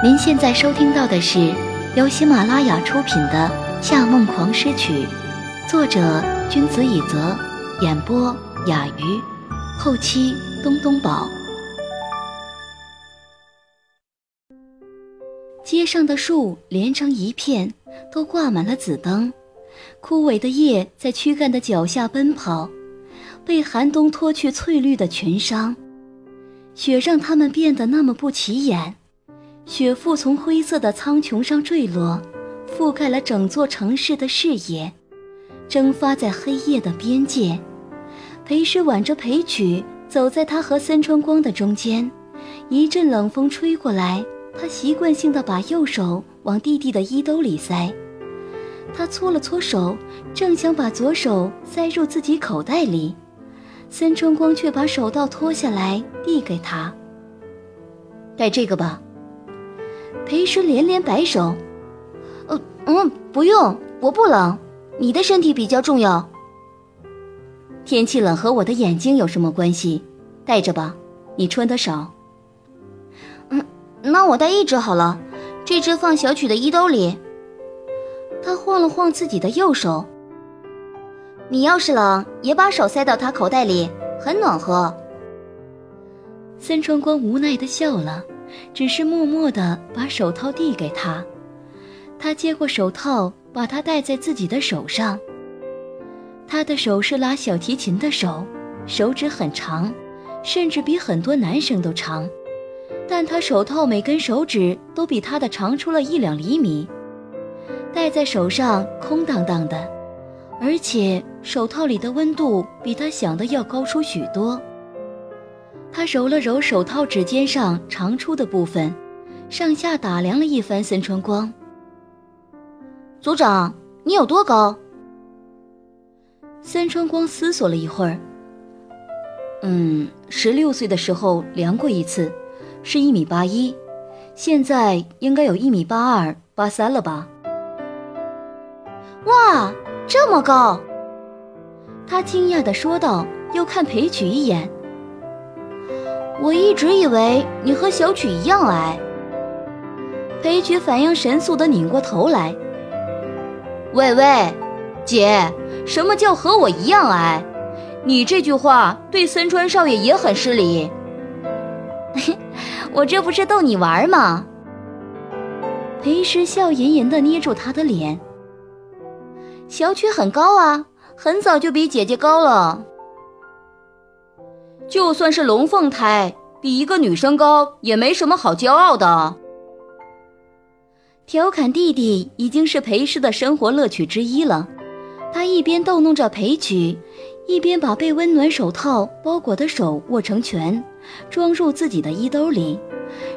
您现在收听到的是由喜马拉雅出品的《夏梦狂诗曲》，作者君子以泽，演播雅鱼，后期东东宝。街上的树连成一片，都挂满了紫灯，枯萎的叶在躯干的脚下奔跑，被寒冬脱去翠绿的裙裳。雪让它们变得那么不起眼，雪覆从灰色的苍穹上坠落，覆盖了整座城市的视野，蒸发在黑夜的边界。裴师挽着裴曲走在他和森川光的中间，一阵冷风吹过来，他习惯性的把右手往弟弟的衣兜里塞，他搓了搓手，正想把左手塞入自己口袋里。森春光却把手套脱下来递给他，戴这个吧。裴师连连摆手，呃嗯，不用，我不冷，你的身体比较重要。天气冷和我的眼睛有什么关系？戴着吧，你穿的少。嗯，那我戴一只好了，这只放小曲的衣兜里。他晃了晃自己的右手。你要是冷，也把手塞到他口袋里，很暖和。三川光无奈的笑了，只是默默的把手套递给他。他接过手套，把它戴在自己的手上。他的手是拉小提琴的手，手指很长，甚至比很多男生都长。但他手套每根手指都比他的长出了一两厘米，戴在手上空荡荡的。而且手套里的温度比他想的要高出许多。他揉了揉手套指尖上长出的部分，上下打量了一番森川光。组长，你有多高？森川光思索了一会儿，嗯，十六岁的时候量过一次，是一米八一，现在应该有一米八二、八三了吧？哇！这么高，他惊讶地说道，又看裴曲一眼。我一直以为你和小曲一样矮。裴曲反应神速地拧过头来。喂喂，姐，什么叫和我一样矮？你这句话对森川少爷也很失礼。我这不是逗你玩吗？裴师笑吟吟地捏住他的脸。小曲很高啊，很早就比姐姐高了。就算是龙凤胎，比一个女生高也没什么好骄傲的。调侃弟弟已经是裴氏的生活乐趣之一了。他一边逗弄着裴曲，一边把被温暖手套包裹的手握成拳，装入自己的衣兜里，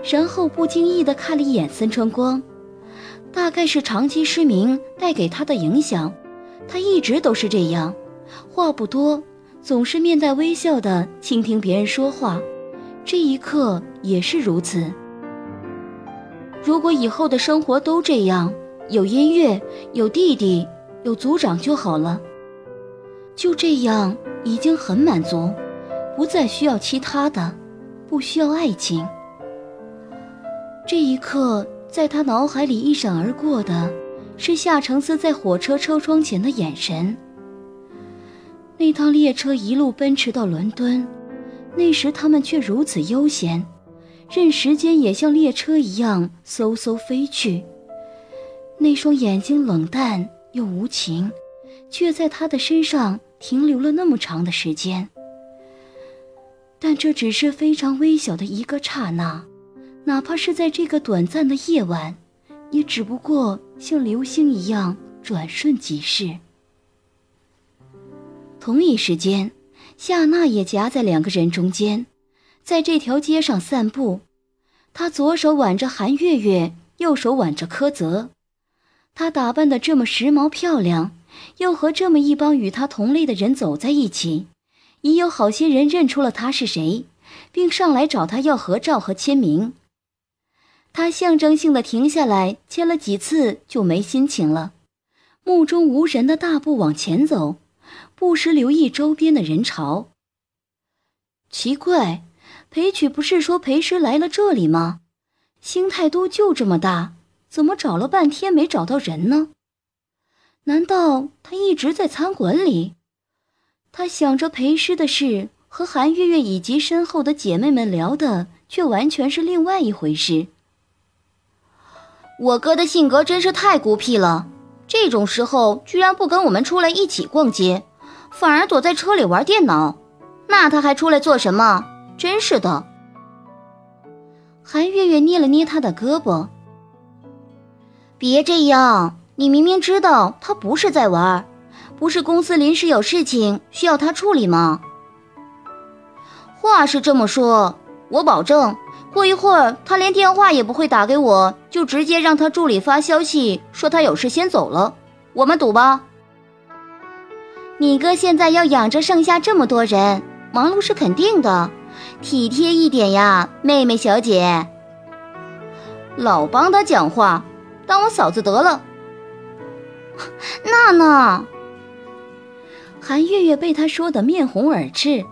然后不经意地看了一眼森川光。大概是长期失明带给他的影响。他一直都是这样，话不多，总是面带微笑的倾听别人说话。这一刻也是如此。如果以后的生活都这样，有音乐，有弟弟，有组长就好了。就这样已经很满足，不再需要其他的，不需要爱情。这一刻，在他脑海里一闪而过的。是夏承思在火车车窗前的眼神。那趟列车一路奔驰到伦敦，那时他们却如此悠闲，任时间也像列车一样嗖嗖飞去。那双眼睛冷淡又无情，却在他的身上停留了那么长的时间。但这只是非常微小的一个刹那，哪怕是在这个短暂的夜晚。也只不过像流星一样转瞬即逝。同一时间，夏娜也夹在两个人中间，在这条街上散步。她左手挽着韩月月，右手挽着柯泽。她打扮的这么时髦漂亮，又和这么一帮与她同类的人走在一起，已有好些人认出了她是谁，并上来找她要合照和签名。他象征性的停下来，签了几次就没心情了，目中无人的大步往前走，不时留意周边的人潮。奇怪，裴曲不是说裴师来了这里吗？星太都就这么大，怎么找了半天没找到人呢？难道他一直在餐馆里？他想着陪师的事，和韩月月以及身后的姐妹们聊的，却完全是另外一回事。我哥的性格真是太孤僻了，这种时候居然不跟我们出来一起逛街，反而躲在车里玩电脑，那他还出来做什么？真是的。韩月月捏了捏他的胳膊，别这样，你明明知道他不是在玩。不是公司临时有事情需要他处理吗？话是这么说，我保证过一会儿他连电话也不会打给我，就直接让他助理发消息说他有事先走了。我们赌吧。你哥现在要养着剩下这么多人，忙碌是肯定的，体贴一点呀，妹妹小姐。老帮他讲话，当我嫂子得了。娜娜。韩月月被他说得面红耳赤。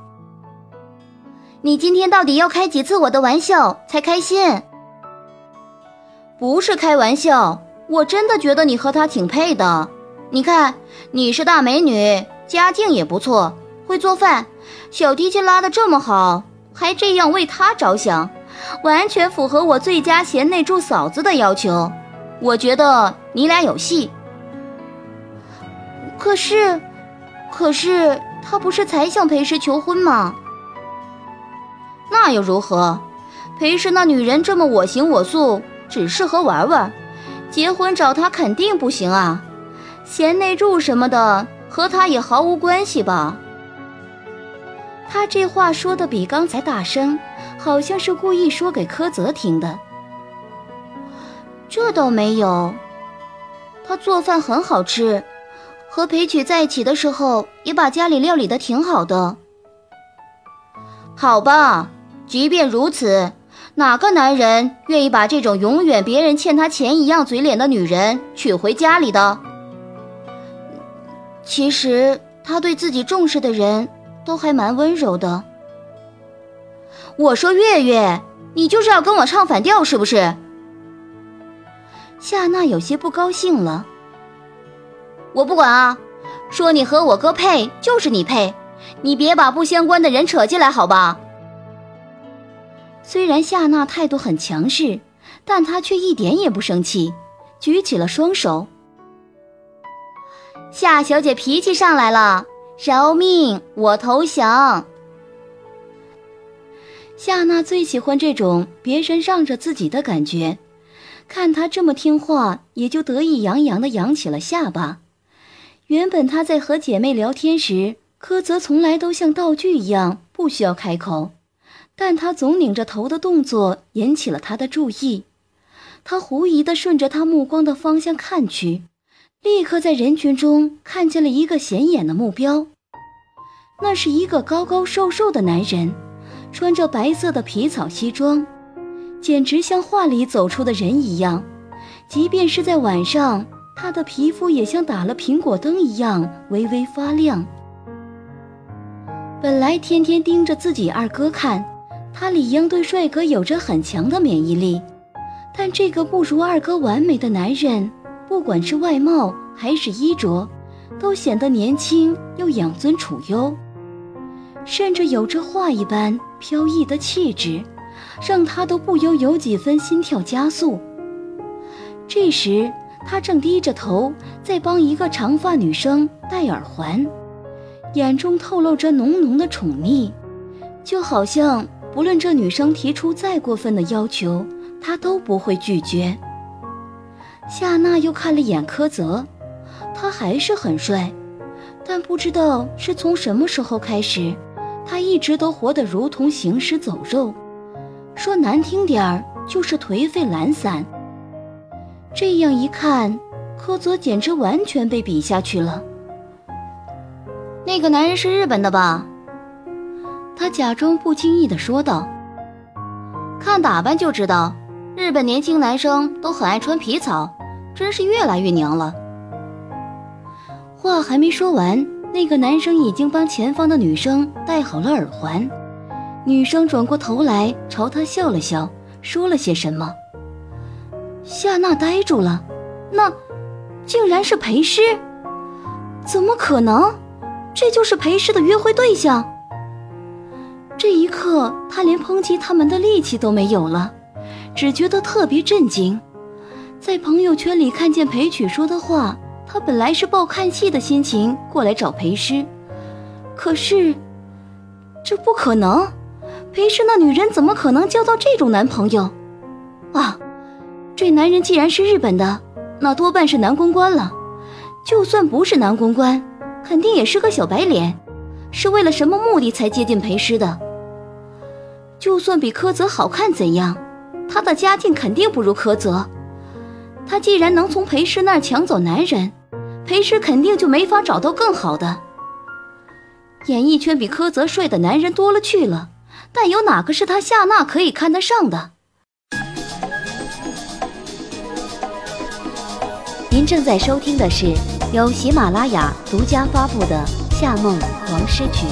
你今天到底要开几次我的玩笑才开心？不是开玩笑，我真的觉得你和他挺配的。你看，你是大美女，家境也不错，会做饭，小提琴拉得这么好，还这样为他着想，完全符合我最佳贤内助嫂子的要求。我觉得你俩有戏。可是。可是他不是才向裴氏求婚吗？那又如何？裴氏那女人这么我行我素，只适合玩玩，结婚找他肯定不行啊！贤内助什么的，和他也毫无关系吧？他这话说的比刚才大声，好像是故意说给柯泽听的。这倒没有，他做饭很好吃。和裴曲在一起的时候，也把家里料理的挺好的。好吧，即便如此，哪个男人愿意把这种永远别人欠他钱一样嘴脸的女人娶回家里的？其实他对自己重视的人都还蛮温柔的。我说月月，你就是要跟我唱反调是不是？夏娜有些不高兴了。我不管啊，说你和我哥配就是你配，你别把不相关的人扯进来，好吧？虽然夏娜态度很强势，但她却一点也不生气，举起了双手。夏小姐脾气上来了，饶命，我投降。夏娜最喜欢这种别人让着自己的感觉，看她这么听话，也就得意洋洋的扬起了下巴。原本她在和姐妹聊天时，柯泽从来都像道具一样，不需要开口，但他总拧着头的动作引起了他的注意。他狐疑的顺着他目光的方向看去，立刻在人群中看见了一个显眼的目标。那是一个高高瘦瘦的男人，穿着白色的皮草西装，简直像画里走出的人一样。即便是在晚上。他的皮肤也像打了苹果灯一样微微发亮。本来天天盯着自己二哥看，他理应对帅哥有着很强的免疫力，但这个不如二哥完美的男人，不管是外貌还是衣着，都显得年轻又养尊处优，甚至有着画一般飘逸的气质，让他都不由有几分心跳加速。这时。他正低着头在帮一个长发女生戴耳环，眼中透露着浓浓的宠溺，就好像不论这女生提出再过分的要求，他都不会拒绝。夏娜又看了眼柯泽，他还是很帅，但不知道是从什么时候开始，他一直都活得如同行尸走肉，说难听点儿就是颓废懒散。这样一看，柯泽简直完全被比下去了。那个男人是日本的吧？他假装不经意地说道。看打扮就知道，日本年轻男生都很爱穿皮草，真是越来越娘了。话还没说完，那个男生已经帮前方的女生戴好了耳环。女生转过头来朝他笑了笑，说了些什么。夏娜呆住了，那竟然是裴师！怎么可能？这就是裴师的约会对象？这一刻，他连抨击他们的力气都没有了，只觉得特别震惊。在朋友圈里看见裴曲说的话，他本来是抱看戏的心情过来找裴师，可是这不可能，裴师那女人怎么可能交到这种男朋友？啊，这男人既然是日本的，那多半是男公关了。就算不是男公关，肯定也是个小白脸，是为了什么目的才接近裴师的？就算比柯泽好看怎样？他的家境肯定不如柯泽。他既然能从裴师那儿抢走男人，裴师肯定就没法找到更好的。演艺圈比柯泽帅的男人多了去了，但有哪个是他夏娜可以看得上的？您正在收听的是由喜马拉雅独家发布的《夏梦狂诗曲》。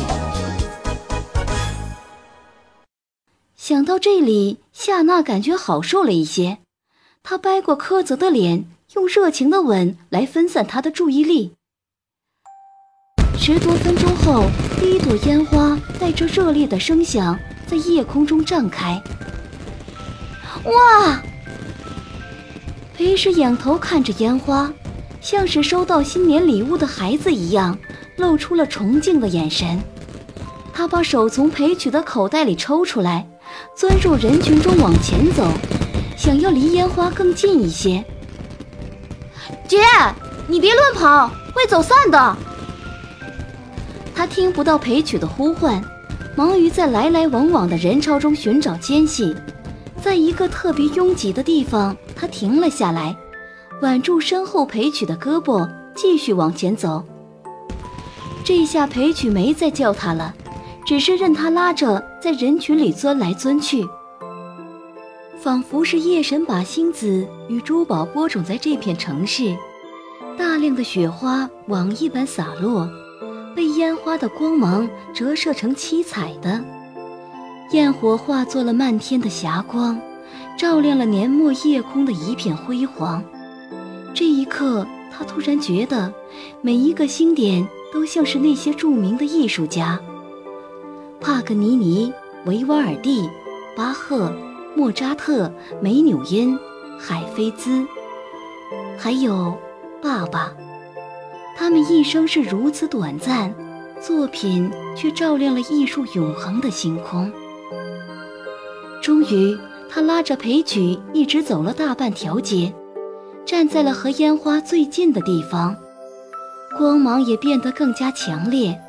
想到这里，夏娜感觉好受了一些。他掰过柯泽的脸，用热情的吻来分散他的注意力。十多分钟后，第一朵烟花带着热烈的声响在夜空中绽开。哇！裴时仰头看着烟花，像是收到新年礼物的孩子一样，露出了崇敬的眼神。他把手从裴曲的口袋里抽出来，钻入人群中往前走。想要离烟花更近一些，姐，你别乱跑，会走散的。他听不到裴曲的呼唤，忙于在来来往往的人潮中寻找间隙。在一个特别拥挤的地方，他停了下来，挽住身后裴曲的胳膊，继续往前走。这下裴曲没再叫他了，只是任他拉着在人群里钻来钻去。仿佛是夜神把星子与珠宝播种在这片城市，大量的雪花网一般洒落，被烟花的光芒折射成七彩的。焰火化作了漫天的霞光，照亮了年末夜空的一片辉煌。这一刻，他突然觉得，每一个星点都像是那些著名的艺术家：帕格尼尼、维瓦尔第、巴赫。莫扎特、梅纽因、海菲兹，还有爸爸，他们一生是如此短暂，作品却照亮了艺术永恒的星空。终于，他拉着裴曲一直走了大半条街，站在了和烟花最近的地方，光芒也变得更加强烈。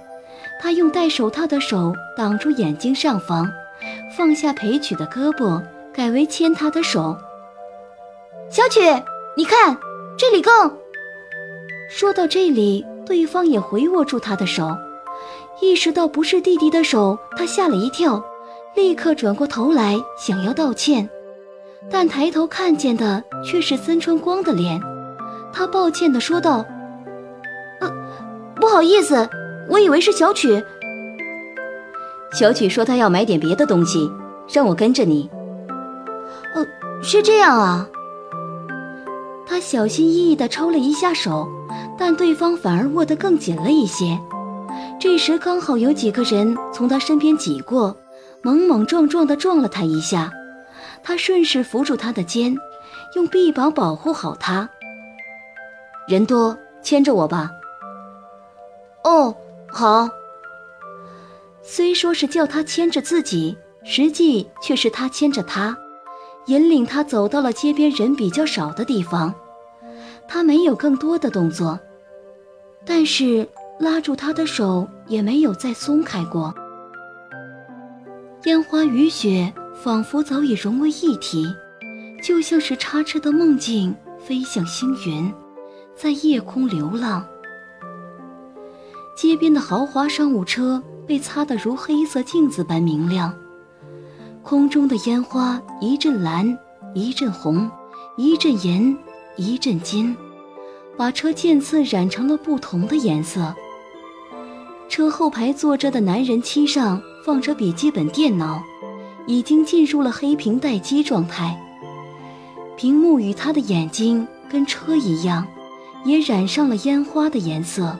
他用戴手套的手挡住眼睛上方，放下裴曲的胳膊。改为牵他的手。小曲，你看，这里更。说到这里，对方也回握住他的手，意识到不是弟弟的手，他吓了一跳，立刻转过头来想要道歉，但抬头看见的却是森春光的脸。他抱歉地说道：“呃，不好意思，我以为是小曲。”小曲说他要买点别的东西，让我跟着你。是这样啊。他小心翼翼地抽了一下手，但对方反而握得更紧了一些。这时刚好有几个人从他身边挤过，猛猛撞撞地撞了他一下。他顺势扶住他的肩，用臂膀保护好他。人多，牵着我吧。哦，好。虽说是叫他牵着自己，实际却是他牵着他。引领他走到了街边人比较少的地方，他没有更多的动作，但是拉住他的手也没有再松开过。烟花雨雪仿佛早已融为一体，就像是插翅的梦境飞向星云，在夜空流浪。街边的豪华商务车被擦得如黑色镜子般明亮。空中的烟花一阵蓝，一阵红，一阵银，一阵金，把车渐次染成了不同的颜色。车后排坐着的男人膝上放着笔记本电脑，已经进入了黑屏待机状态。屏幕与他的眼睛跟车一样，也染上了烟花的颜色。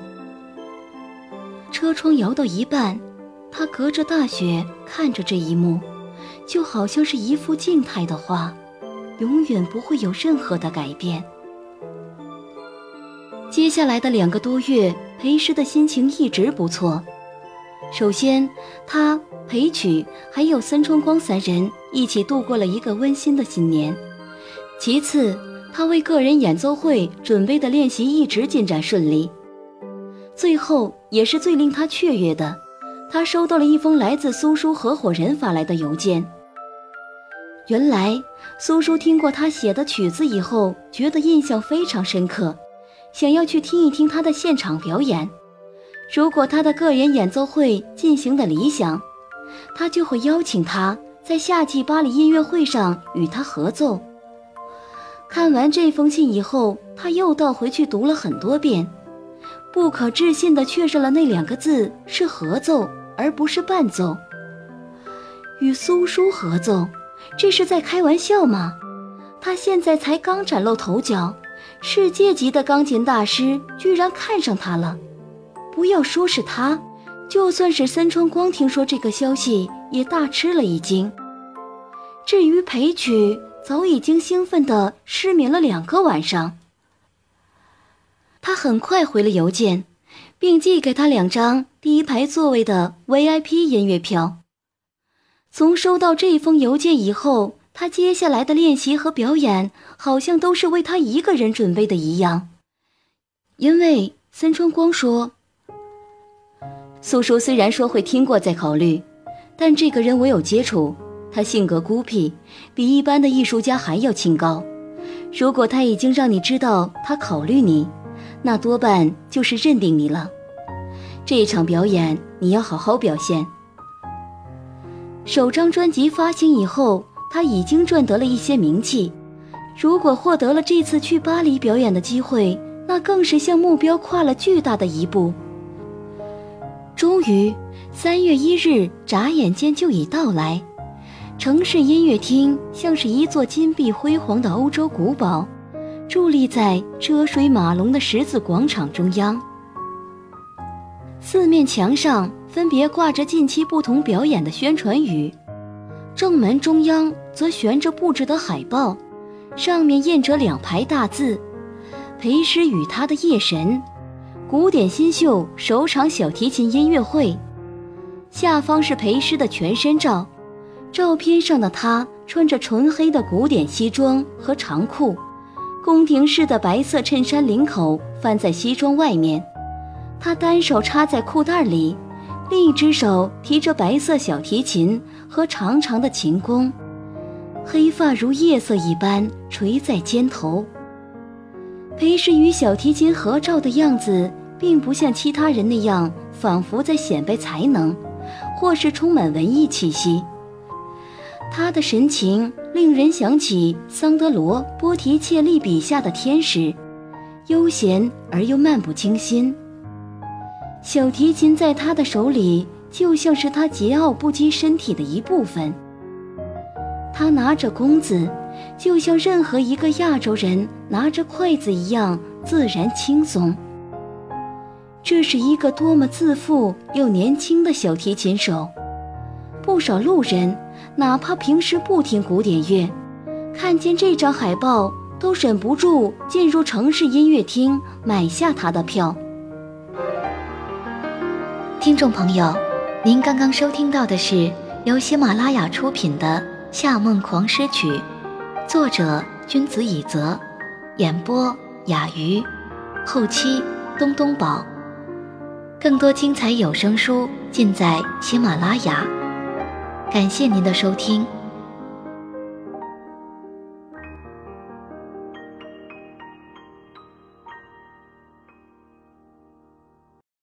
车窗摇到一半，他隔着大雪看着这一幕，就好像是一幅静态的画，永远不会有任何的改变。接下来的两个多月，裴师的心情一直不错。首先，他、裴曲还有森川光三人一起度过了一个温馨的新年。其次，他为个人演奏会准备的练习一直进展顺利。最后，也是最令他雀跃的，他收到了一封来自苏叔合伙人发来的邮件。原来，苏叔听过他写的曲子以后，觉得印象非常深刻，想要去听一听他的现场表演。如果他的个人演奏会进行的理想，他就会邀请他在夏季巴黎音乐会上与他合奏。看完这封信以后，他又倒回去读了很多遍，不可置信地确认了那两个字是合奏，而不是伴奏。与苏叔合奏，这是在开玩笑吗？他现在才刚崭露头角，世界级的钢琴大师居然看上他了。不要说是他，就算是森川光听说这个消息，也大吃了一惊。至于裴曲，早已经兴奋的失眠了两个晚上。他很快回了邮件，并寄给他两张第一排座位的 VIP 音乐票。从收到这封邮件以后，他接下来的练习和表演好像都是为他一个人准备的一样，因为森川光说。苏叔虽然说会听过再考虑，但这个人我有接触，他性格孤僻，比一般的艺术家还要清高。如果他已经让你知道他考虑你，那多半就是认定你了。这一场表演你要好好表现。首张专辑发行以后，他已经赚得了一些名气，如果获得了这次去巴黎表演的机会，那更是向目标跨了巨大的一步。终于，三月一日眨眼间就已到来。城市音乐厅像是一座金碧辉煌的欧洲古堡，伫立在车水马龙的十字广场中央。四面墙上分别挂着近期不同表演的宣传语，正门中央则悬着布置的海报，上面印着两排大字：“裴师与他的夜神。”古典新秀首场小提琴音乐会，下方是裴师的全身照，照片上的他穿着纯黑的古典西装和长裤，宫廷式的白色衬衫领口翻在西装外面，他单手插在裤袋里，另一只手提着白色小提琴和长长的琴弓，黑发如夜色一般垂在肩头。裴师与小提琴合照的样子，并不像其他人那样，仿佛在显摆才能，或是充满文艺气息。他的神情令人想起桑德罗·波提切利笔下的天使，悠闲而又漫不经心。小提琴在他的手里，就像是他桀骜不羁身体的一部分。他拿着弓子。就像任何一个亚洲人拿着筷子一样自然轻松。这是一个多么自负又年轻的小提琴手。不少路人，哪怕平时不听古典乐，看见这张海报都忍不住进入城市音乐厅买下他的票。听众朋友，您刚刚收听到的是由喜马拉雅出品的《夏梦狂诗曲》。作者君子以泽，演播雅鱼，后期东东宝。更多精彩有声书尽在喜马拉雅。感谢您的收听。